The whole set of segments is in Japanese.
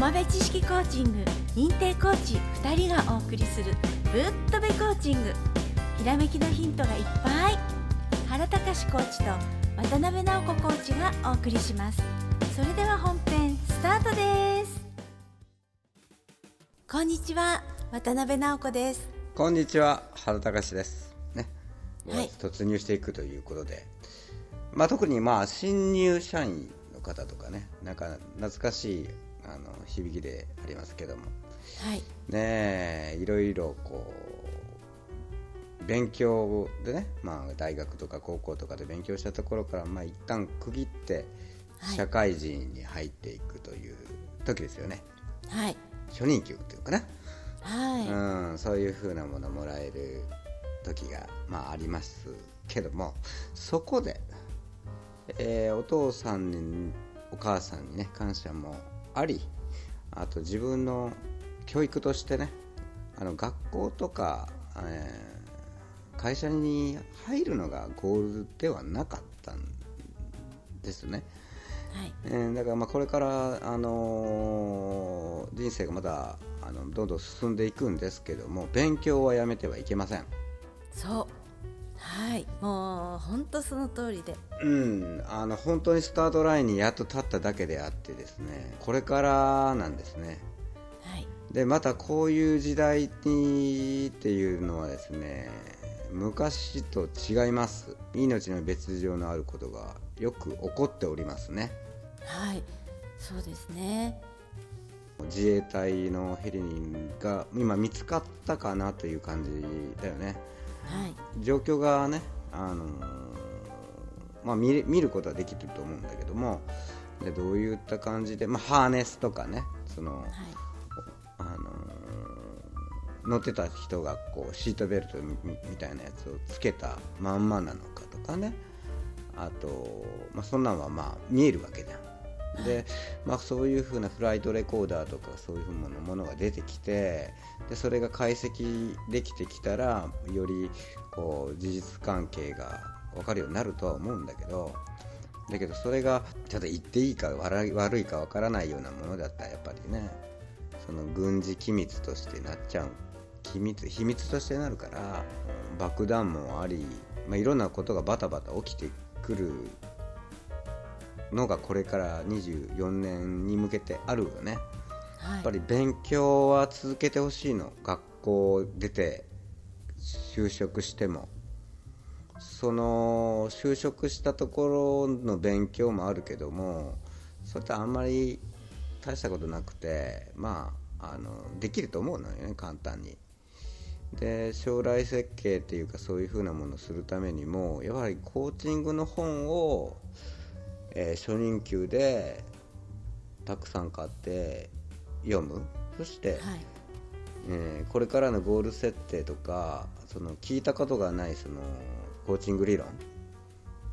浜辺知識コーチング認定コーチ2人がお送りするぶっとべコーチング。ひらめきのヒントがいっぱい。原隆コーチと渡辺直子コーチがお送りします。それでは本編スタートです。こんにちは渡辺直子です。こんにちは原隆です。ね、はい。突入していくということで。まあ特にまあ新入社員の方とかねなんか懐かしいあの響きでありますけども。はい。ねえいろいろこう勉強でね、まあ、大学とか高校とかで勉強したところから、まあ、一旦区切ってはい。社会人に入っていくという時ですよね、はい。初任給っていうかな、はい、うん、そういうふうなものもらえる時が、まあ、ありますけどもそこで、えーお父さんにお母さんにね感謝もありあと自分の教育としてねあの学校とか、えー会社に入るのがゴールではなかったんですね。はい。えーだからまあこれから、あのー人生がまだあのどんどん進んでいくんですけども勉強はやめてはいけません、そうはいもう本当その通りで。うん、あの本当にスタートラインにやっと立っただけであってですねこれからなんですね。はい。でまたこういう時代にっていうのはですね昔と違います。命の別状のあることがよく起こっておりますね。はいそうですね。自衛隊のヘリが今見つかったかなという感じだよね。はい状況がね、あのーまあ、見ることはできてると思うんだけどもでどういった感じで、まあ、ハーネスとかねその、はい。あのー乗ってた人がこうシートベルトみたいなやつをつけたまんまなのかとかね。あと、まあ、そんなんはまあ見えるわけじゃん。でまあ、そういう風なフライトレコーダーとかそういう風なものが出てきてでそれが解析できてきたらよりこう事実関係が分かるようになるとは思うんだけどだけどそれがただ言っていいか悪い悪いか分からないようなものだったらやっぱりねその軍事機密としてなっちゃう。機密秘密としてなるから爆弾もあり、まあ、いろんなことがバタバタ起きてくるのがこれから24年に向けてあるよね。はいやっぱり勉強は続けてほしいの学校出て就職してもその就職したところの勉強もあるけどもそれってあんまり大したことなくてまああのできると思うのよね簡単に。で将来設計っていうかそういうふうなものをするためにもやはりコーチングの本を、えー初任給でたくさん買って読む。そして、はい。えーこれからのゴール設定とかその聞いたことがないそのコーチング理論。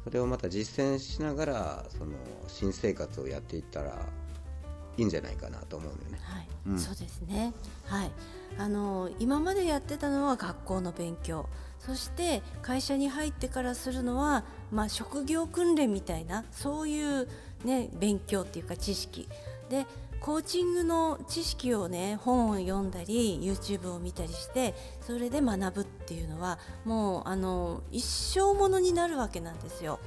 それをまた実践しながらその新生活をやっていったらいいんじゃないかなと思うんだよね。はい、うんそうですね。はい、あの今までやってたのは学校の勉強、そして会社に入ってからするのはまあ職業訓練みたいなそういうね勉強っていうか知識で。コーチングの知識をね本を読んだり YouTube を見たりしてそれで学ぶっていうのはもうあの一生ものになるわけなんですよ。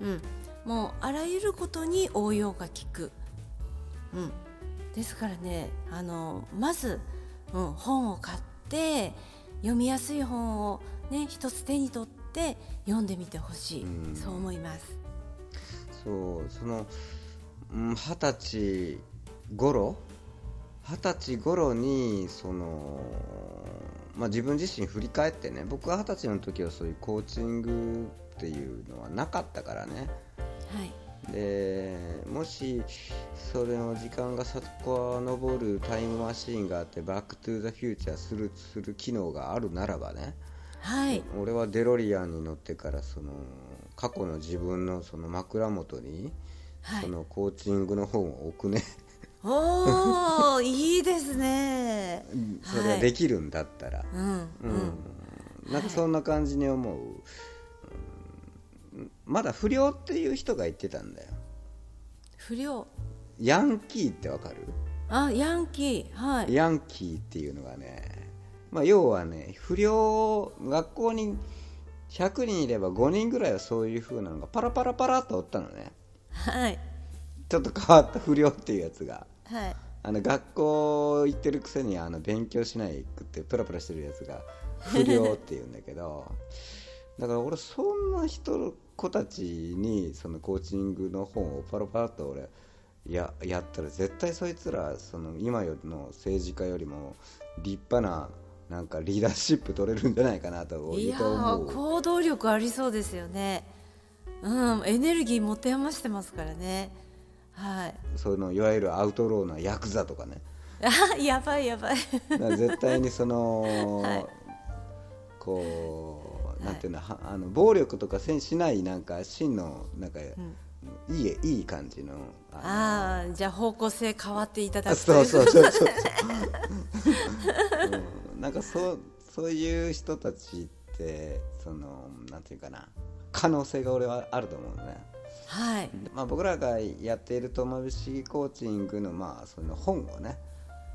うん、もうあらゆることに応用が効く。うん、ですからねあのまず、うん、本を買って読みやすい本をね一つ手に取って読んでみてほしい、うん。そう思います。そうそのうん二十歳頃二十歳頃にその、まあ、自分自身振り返ってね僕は二十歳の時はそういうコーチングっていうのはなかったからね。はい、でもしそれの時間がさかのぼるタイムマシーンがあってバック・トゥ・ザ・フューチャーするする機能があるならばねはい、俺はデロリアンに乗ってからその過去の自分のその枕元に、はい。そのコーチングの本を置くね。おお いいですね。それができるんだったら、うん、うん、うん。なんかそんな感じに思う、うんまだ不良っていう人が言ってたんだよ。不良？ヤンキーってわかる？あヤンキーはい。ヤンキーっていうのがね、まあ、要はね不良学校に100人いれば5人ぐらいはそういう風なのがパラパラパラっとおったのね。はい。ちょっと変わった不良っていうやつが。はい。あの学校行ってるくせにあの勉強しないくってプラプラしてるやつが不良っていうんだけど。だから俺そんな人子たちにそのコーチングの本をパラパラっと俺ややったら絶対そいつらその今よりの政治家よりも立派ななんかリーダーシップ取れるんじゃないかなと思う。ー行動力ありそうですよね。うんエネルギー持て余してますからね。はい。そのいわゆるアウトローなヤクザとかね。あ やばいやばい。絶対にその、はい。こうなんていうの、ははあの暴力とかせんしないなんか真のなんか、ん。いいいい感じのあああじゃあ方向性変わっていただのくそうそうそうそう、うん、なんかそうそういう人たちってそのなんていうかな。可能性が俺はあると思うのね。はい。まあ、僕らがやっているトマブシコーチングの,、まあその本をね、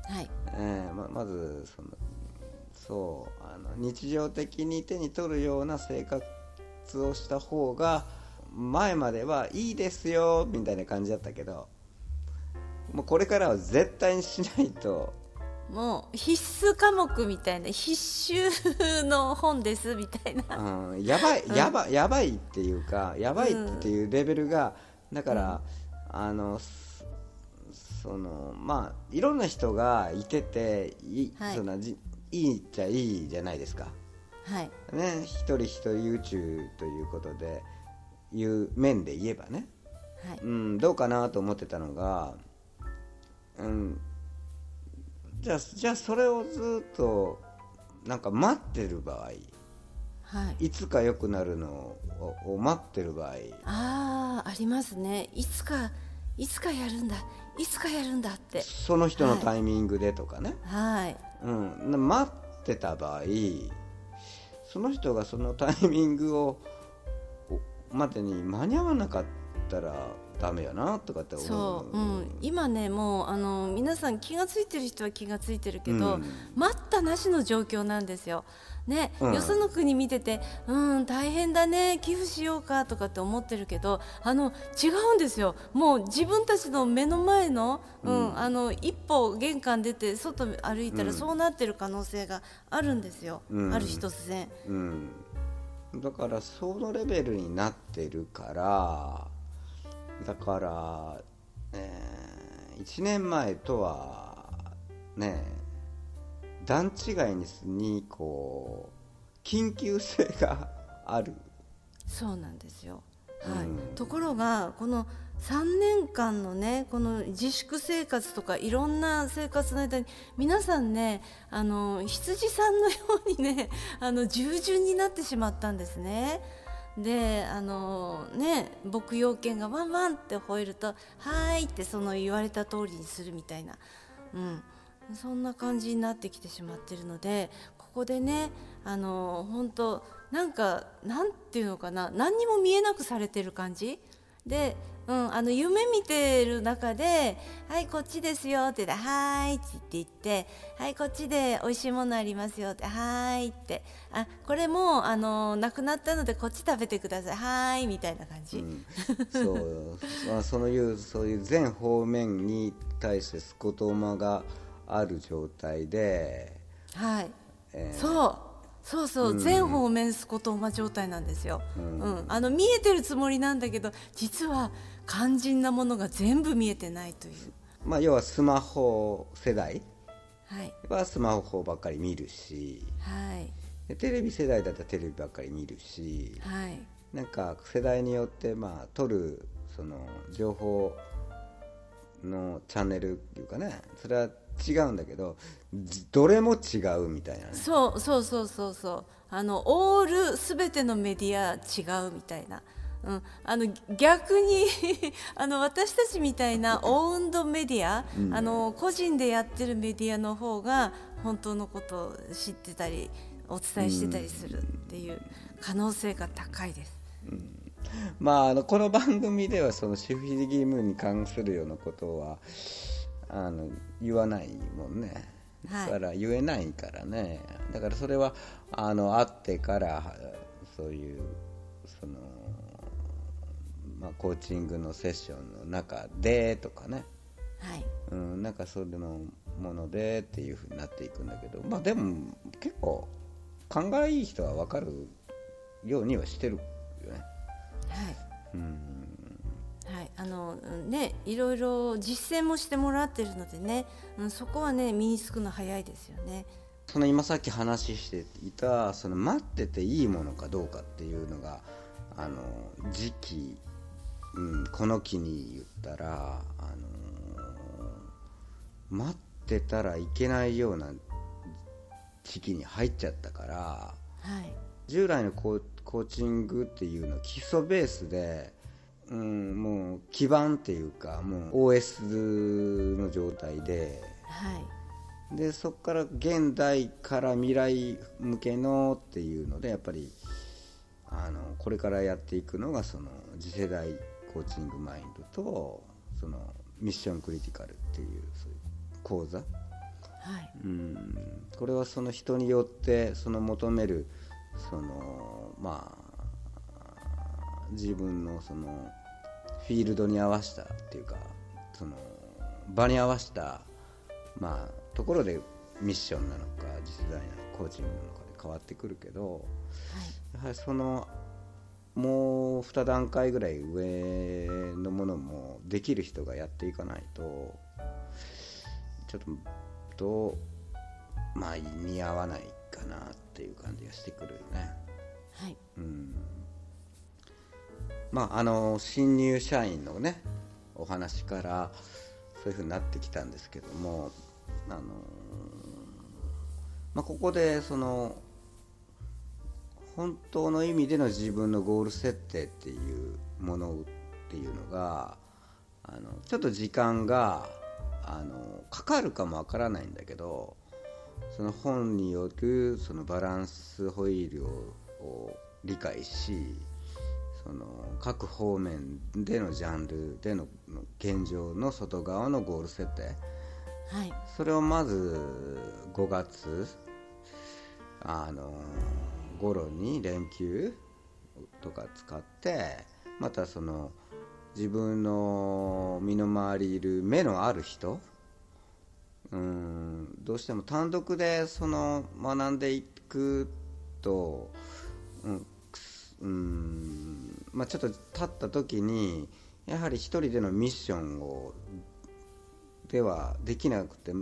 はい。えーままずそのそうあの日常的に手に取るような生活をした方が前まではいいですよみたいな感じだったけどもうこれからは絶対にしないと、もう必須科目みたいな必修の本ですみたいな。うん、やばいやばやばいっていうかやばいっていうレベルがだから、あのそそのまあいろんな人がいててい,、はい。そのじいいっちゃいいじゃないですか。はい。ね、一人一人 YouTube ということでいう面で言えばね、はい。うん、どうかなと思ってたのが、うん、じゃあじゃあそれをずっとなんか待ってる場合はい。いつか良くなるのをを待ってる場合。ああありますね。いつかいつかやるんだいつかやるんだって。その人のタイミングでとかね、はい。うん、な待ってた場合その人がそのタイミングをおまでに間に合わなかったらダメやなとかって思う。そう、うん、今ねもうあの皆さん気が付いてる人は気が付いてるけど、うん。待ったなしの状況なんですよ。ね、うん。よその国見ててうん大変だね寄付しようかとかって思ってるけどあの違うんですよ。もう自分たちの目の前の,、うんあの一歩玄関出て外歩いたらうん。そうなってる可能性があるんですよ、うん。ある日突然。うん、だからそのレベルになってるからだから、え1年前とはね段違いににこう緊急性がある。そうなんですよ、はい。うんところがこの3年間のねこの自粛生活とかいろんな生活の間に皆さんねあの羊さんのようにね あの従順になってしまったんですね。であのね牧羊犬がワンワンって吠えると「はーい」ってその言われた通りにするみたいな、うん、そんな感じになってきてしまってるのでここでねあの本当なんかなんていうのかな何にも見えなくされてる感じ？で、うん、あの夢見てる中で「はいこっちですよ」って言って「はい」って言って「はいこっちで美味しいものありますよ」って「はい」って「あこれもあのなくなったのでこっち食べてくださいはい」みたいな感じ、うんそう、まあ、そういうそういう全方面に対してスコトーマがある状態で、はい、えー。そう。そうそう、うん。全方面スコトーマ状態なんですよ、ううん。んあの見えてるつもりなんだけど実は肝心なものが全部見えてないという。まあ、要はスマホ世代。はい。はスマホばっかり見るし。はい。でテレビ世代だったらテレビばっかり見るし。はい。なんか世代によってまあ取るその情報のチャンネルっていうかねそれは違うんだけどじどれも違うみたいなね。そうそうそうそうそう。あのオールすべてのメディア違うみたいな、うん、あの逆に あの私たちみたいなオウンドメディア、あの個人でやってるメディアの方が本当のことを知ってたりお伝えしてたりするっていう可能性が高いです。まああのこの番組ではそのシフィギムに関するようなことはああの言わないもんね。はい。だから言えないからね。だからそれはあの会ってからそういうその、まあ、コーチングのセッションの中でとかね。はい。うん、なんかそれのものでっていうふうになっていくんだけど。まあでも結構勘がいい人は分かるようにはしてるよね。はい。うん。はい、あのうんねいろいろ実践もしてもらってるのでね、うん、そこはね身につくの早いですよね。その今さっき話していたその待ってていいものかどうかっていうのがあの時期、うん、この期に言ったらあの待ってたらいけないような時期に入っちゃったからはい従来のコーコーチングっていうのは基礎ベースで、うん、もう基盤っていうかもう OS の状態ではい。でそこから現代から未来向けのっていうのでやっぱりあのこれからやっていくのがその次世代コーチングマインドとそのミッションクリティカルっていうそういう講座。はい。うん。これはその人によってその求めるそのまあ自分のそのフィールドに合わせたっていうかその場に合わせたまあところでミッションなのか次世代なのかコーチングなのかで変わってくるけどやはりそのもう2段階ぐらい上のものもできる人がやっていかないとちょっとまあ似合わないかなっていう感じがしてくるよね。はい。うんまああの新入社員のねお話からそういうふうになってきたんですけどもあのまあここでその本当の意味での自分のゴール設定っていうものっていうのがあのちょっと時間があのかかるかもわからないんだけどその本によるそのバランスホイールをを理解しその各方面でのジャンルでのの現状の外側のゴール設定。はい。それをまず5月あの頃に連休とか使ってまたその自分の身の回りいる目のある人うんどうしても単独でその学んでいくと、うんうんまあ、ちょっと経った時にやはり一人でのミッションをではできなくて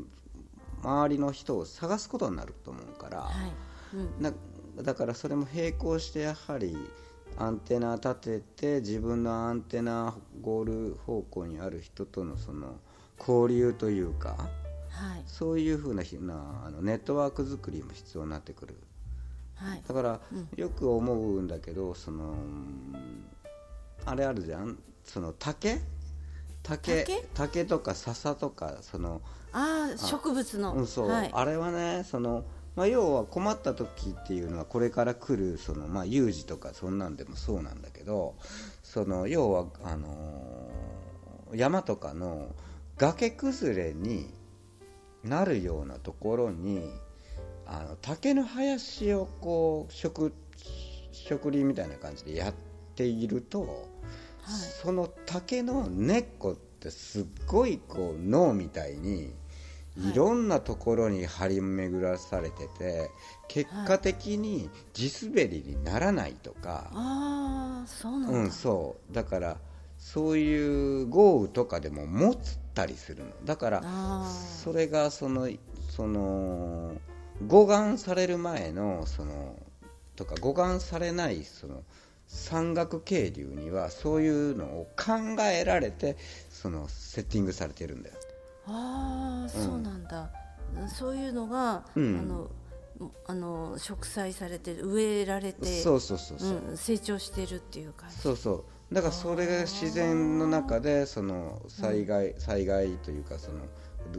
周りの人を探すことになると思うから、はい。うん。なだからそれも並行してやはりアンテナ立てて自分のアンテナゴール方向にある人とのその交流というかはい。そういうふうなひなあのネットワーク作りも必要になってくるはい。だからうん。よく思うんだけどそのうんあれあるじゃん？その竹？竹？竹？竹とか笹とかそのああ植物の、うん、そう、はい。あれはねその、まあ、要は困った時っていうのはこれから来るその、まあ、有事とかそんなんでもそうなんだけどその要はあのー山とかの崖崩れになるようなところにあの竹の林をこう植植林みたいな感じでやっていると、その竹の根っこってすっごいこう脳みたいにはい。いろんなところに張り巡らされてて結果的に地滑りにならないとか、ああそうなんだ、うん、そう。だからそういう豪雨とかでも持ったりするの。だからあそれがそのその護岸される前のそのとか護岸されないその山岳渓流にはそういうのを考えられてそのセッティングされてるんだよ。ああそうなんだ、そういうのが、うん。あのあの植栽されて植えられてそうそうそうそう、うん、成長してるっていう感じ。そうそう。だからそれが自然の中でその災害、災害というかその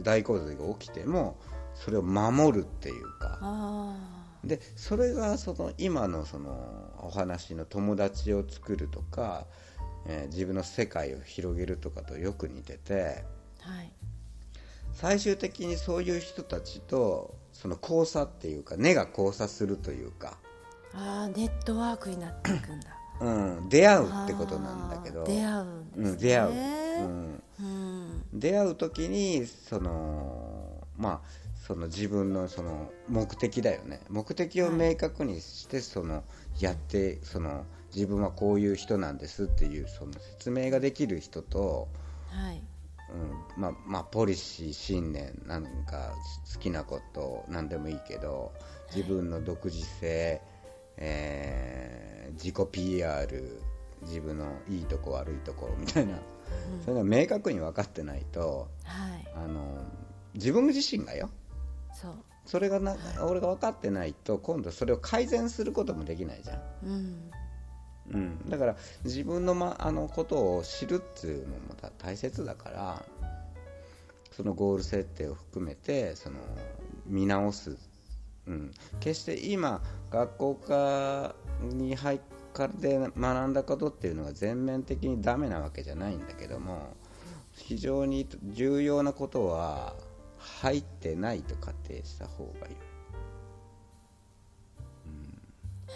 大洪水が起きてもそれを守るっていうか。あでそれがその今のそのお話の友達を作るとか、えー自分の世界を広げるとかとよく似てて。あはい。最終的にそういう人たちとその交差っていうか根が交差するというか、ああネットワークになっていくんだ。うん、出会うってことなんだけど。出会うんですね、うん、出会う、うん、うん。出会う時にそのまあその自分のその目的だよね。目的を明確にしてそのやってその自分はこういう人なんですっていうその説明ができる人と、はい。うんまあまあ、ポリシー信念なんか好きなこと何でもいいけど自分の独自性、えー自己 PR 自分のいいとこ悪いとこみたいな、それが明確に分かってないとはい。あの自分自身がよそう。それがな俺が分かってないと今度それを改善することもできないじゃん、うん。うん、だから自分の,、ま、あのことを知るっていうのもだ大切だからそのゴール設定を含めてその見直す、うん、決して今学校科に入って学んだことっていうのが全面的にダメなわけじゃないんだけども非常に重要なことは入ってないと仮定した方がいい。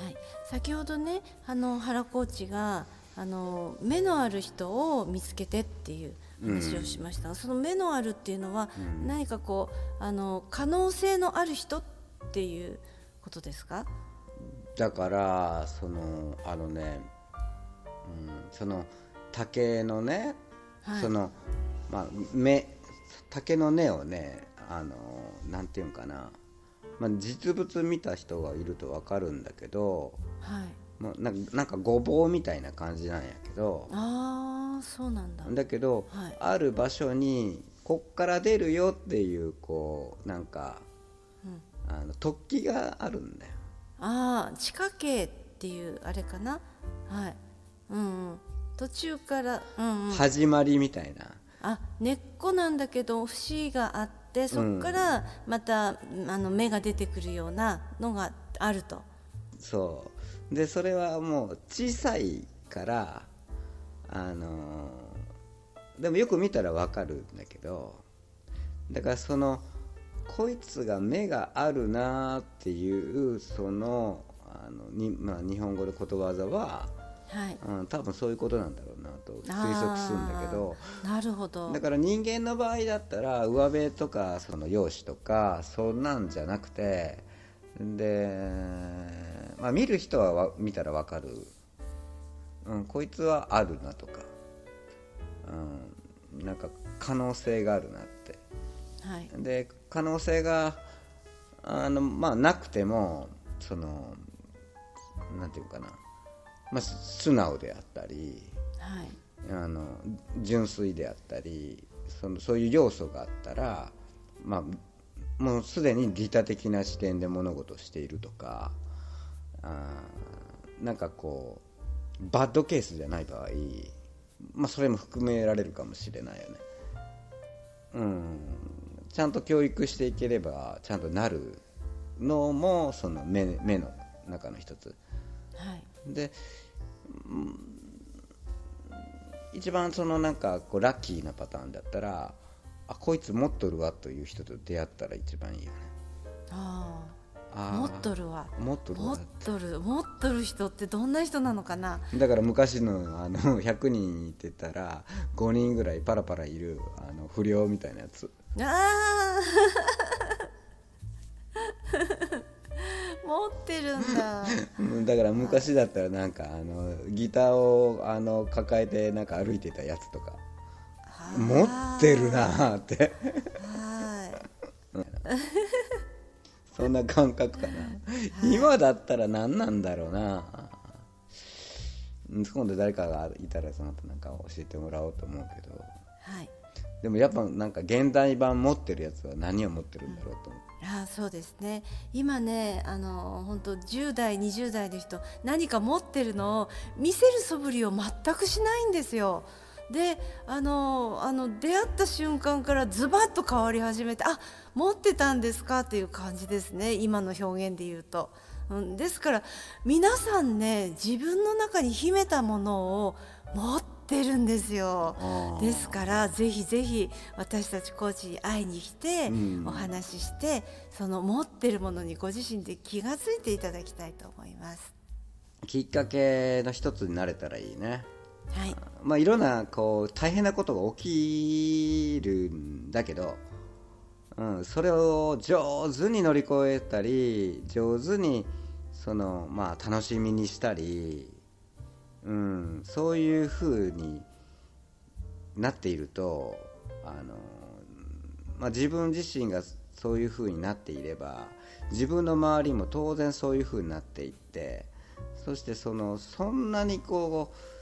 はい、先ほどねあの原コーチがあの目のある人を見つけてっていう話をしました。が、その目のあるっていうのは、何かこうあの可能性のある人っていうことですか？だからそのあのね、うん、その竹のね、はい。そのまあ目竹の根をねあのなんていうんかな、まあ、実物見た人がいると分かるんだけどはい。もうなんかなんかごぼうみたいな感じなんやけどああそうなんだ。だけど、はい。ある場所にこっから出るよっていうこうなんか、あの突起があるんだよ。ああ地下茎っていうあれかな。はい。うんうん。途中からうんうん。始まりみたいなあ根っこなんだけど節があってそこからまた、あの芽が出てくるようなのがあると。そう。でそれはもう小さいからあのーでもよく見たらわかるんだけどだからそのこいつが目があるなっていうそのあのに、まあ、日本語でことわざは、はい。うん、多分そういうことなんだろうなと推測するんだけど。なるほど。だから人間の場合だったら上辺とかその容姿とかそんなんじゃなくてで、まあ、見る人はわ見たらわかる、うん、こいつはあるなとか、うん、なんか可能性があるなって。はい。で可能性があの、まあ、なくてもそのなんていうかな、まあ、素直であったりはいあの純粋であったりそのそういう要素があったら、まあ、もうすでに利他的な視点で物事をしているとかあーなんかこうバッドケースじゃない場合、まあ、それも含められるかもしれないよね。うん、ちゃんと教育していければちゃんとなるのもその目目の中の一つ。はいで、うん一番そのなんかこうラッキーなパターンだったらあこいつ持っとるわという人と出会ったら一番いいよね。ああ持っとるわ。持っとるわ。持っとる。持っとる人ってどんな人なのかな？だから昔のあの100人いてたら5人ぐらいパラパラいるあの不良みたいなやつ。あー持ってるんだ。う んだから昔だったらなんかあのギターをあの抱えてなんか歩いてたやつとか。持ってるなーって。はい。そんな感覚かな、今だったら何なんだろうな。うん今度誰かがいたらその後なんか教えてもらおうと思うけど。はい。でもやっぱなんか現代版持ってるやつは何を持ってるんだろうと思って、あそうですね今ねあの本当10代20代の人何か持ってるのを見せる素振りを全くしないんですよ。であのあの出会った瞬間からズバッと変わり始めてあ持ってたんですかっていう感じですね今の表現で言うと。ん、ですから皆さんね自分の中に秘めたものを持ってってるんですよ。ですからぜひぜひ私たちコーチに会いに来てうん。お話ししてその持ってるものにご自身で気がついていただきたいと思います。きっかけの一つになれたらいいね。はい。まあいろんなこう大変なことが起きるんだけど、うん、それを上手に乗り越えたり上手にそのまあ楽しみにしたり、うん、そういう風になっているとあの、まあ、自分自身がそういう風になっていれば自分の周りも当然そういう風になっていってそしてそのそんなにこう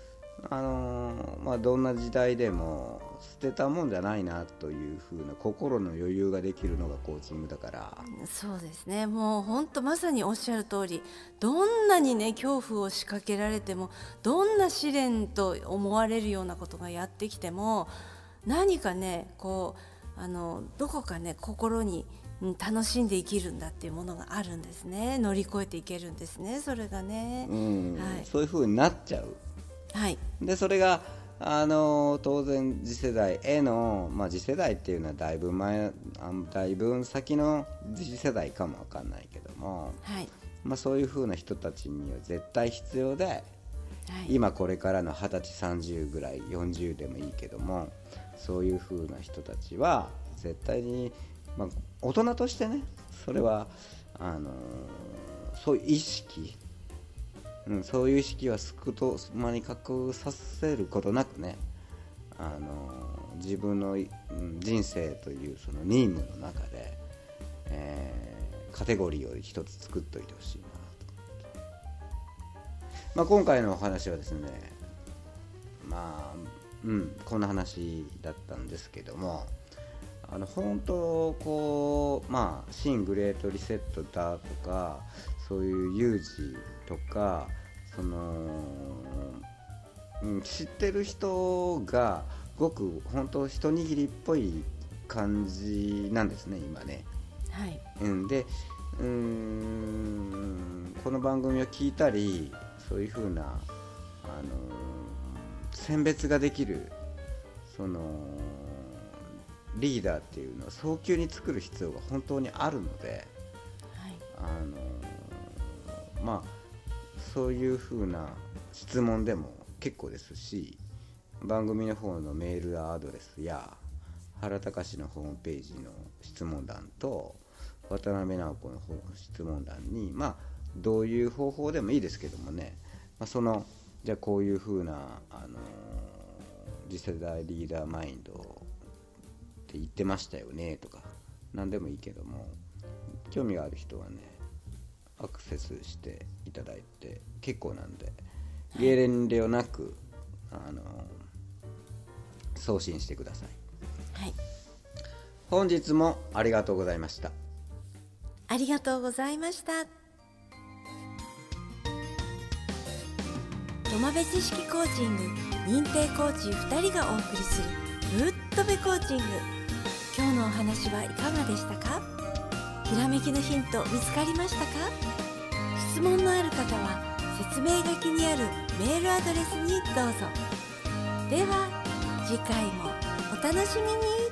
あのまあ、どんな時代でも捨てたもんじゃないなという風な心の余裕ができるのがコーチングだから。そうですね。もう本当まさにおっしゃる通りどんなにね恐怖を仕掛けられてもどんな試練と思われるようなことがやってきても何かねこうあのどこかね心にうん楽しんで生きるんだっていうものがあるんですね。乗り越えていけるんですね。それがね、うん、はい。そういう風になっちゃうはい。でそれがあの当然次世代への、まあ、次世代っていうのはだいぶ前あだいぶ先の次世代かもわかんないけども、はい。まあ、そういう風な人たちには絶対必要ではい。今これからの二十歳30ぐらい40でもいいけどもそういう風な人たちは絶対に、まあ、大人としてねそれはあのそういう意識、うん、そういう意識はすくと間に隠させることなくねあの自分の、うん人生というその任務の中で、えーカテゴリーを一つ作っといてほしいなと。まあ、今回のお話はですねまあうんこんな話だったんですけどもあの本当こうまあ新グレートリセットだとかそういう有事とかその、うん、知ってる人がごく本当一握りっぽい感じなんですね今ね。はいうん、でうーんこの番組を聞いたりそういう風な、あのー選別ができるそのリーダーっていうのを早急に作る必要が本当にあるので、はいあのーまあそういう風な質問でも結構ですし番組の方のメールアドレスや原隆のホームページの質問欄と渡辺直子の方の質問欄にまあどういう方法でもいいですけどもね、まあ、そのじゃあこういう風な、あの次世代リーダーマインドって言ってましたよねとか何でもいいけども興味がある人はねアクセスしていただいて結構なんで芸連ではなく、あの送信してください。はい。本日もありがとうございました。ありがとうございました。土間部知識コーチング認定コーチ2人がお送りするぶっとべコーチング。今日のお話はいかがでしたか？ひらめきのヒント見つかりましたか？質問のある方は説明書きにあるメールアドレスにどうぞ。では次回もお楽しみに。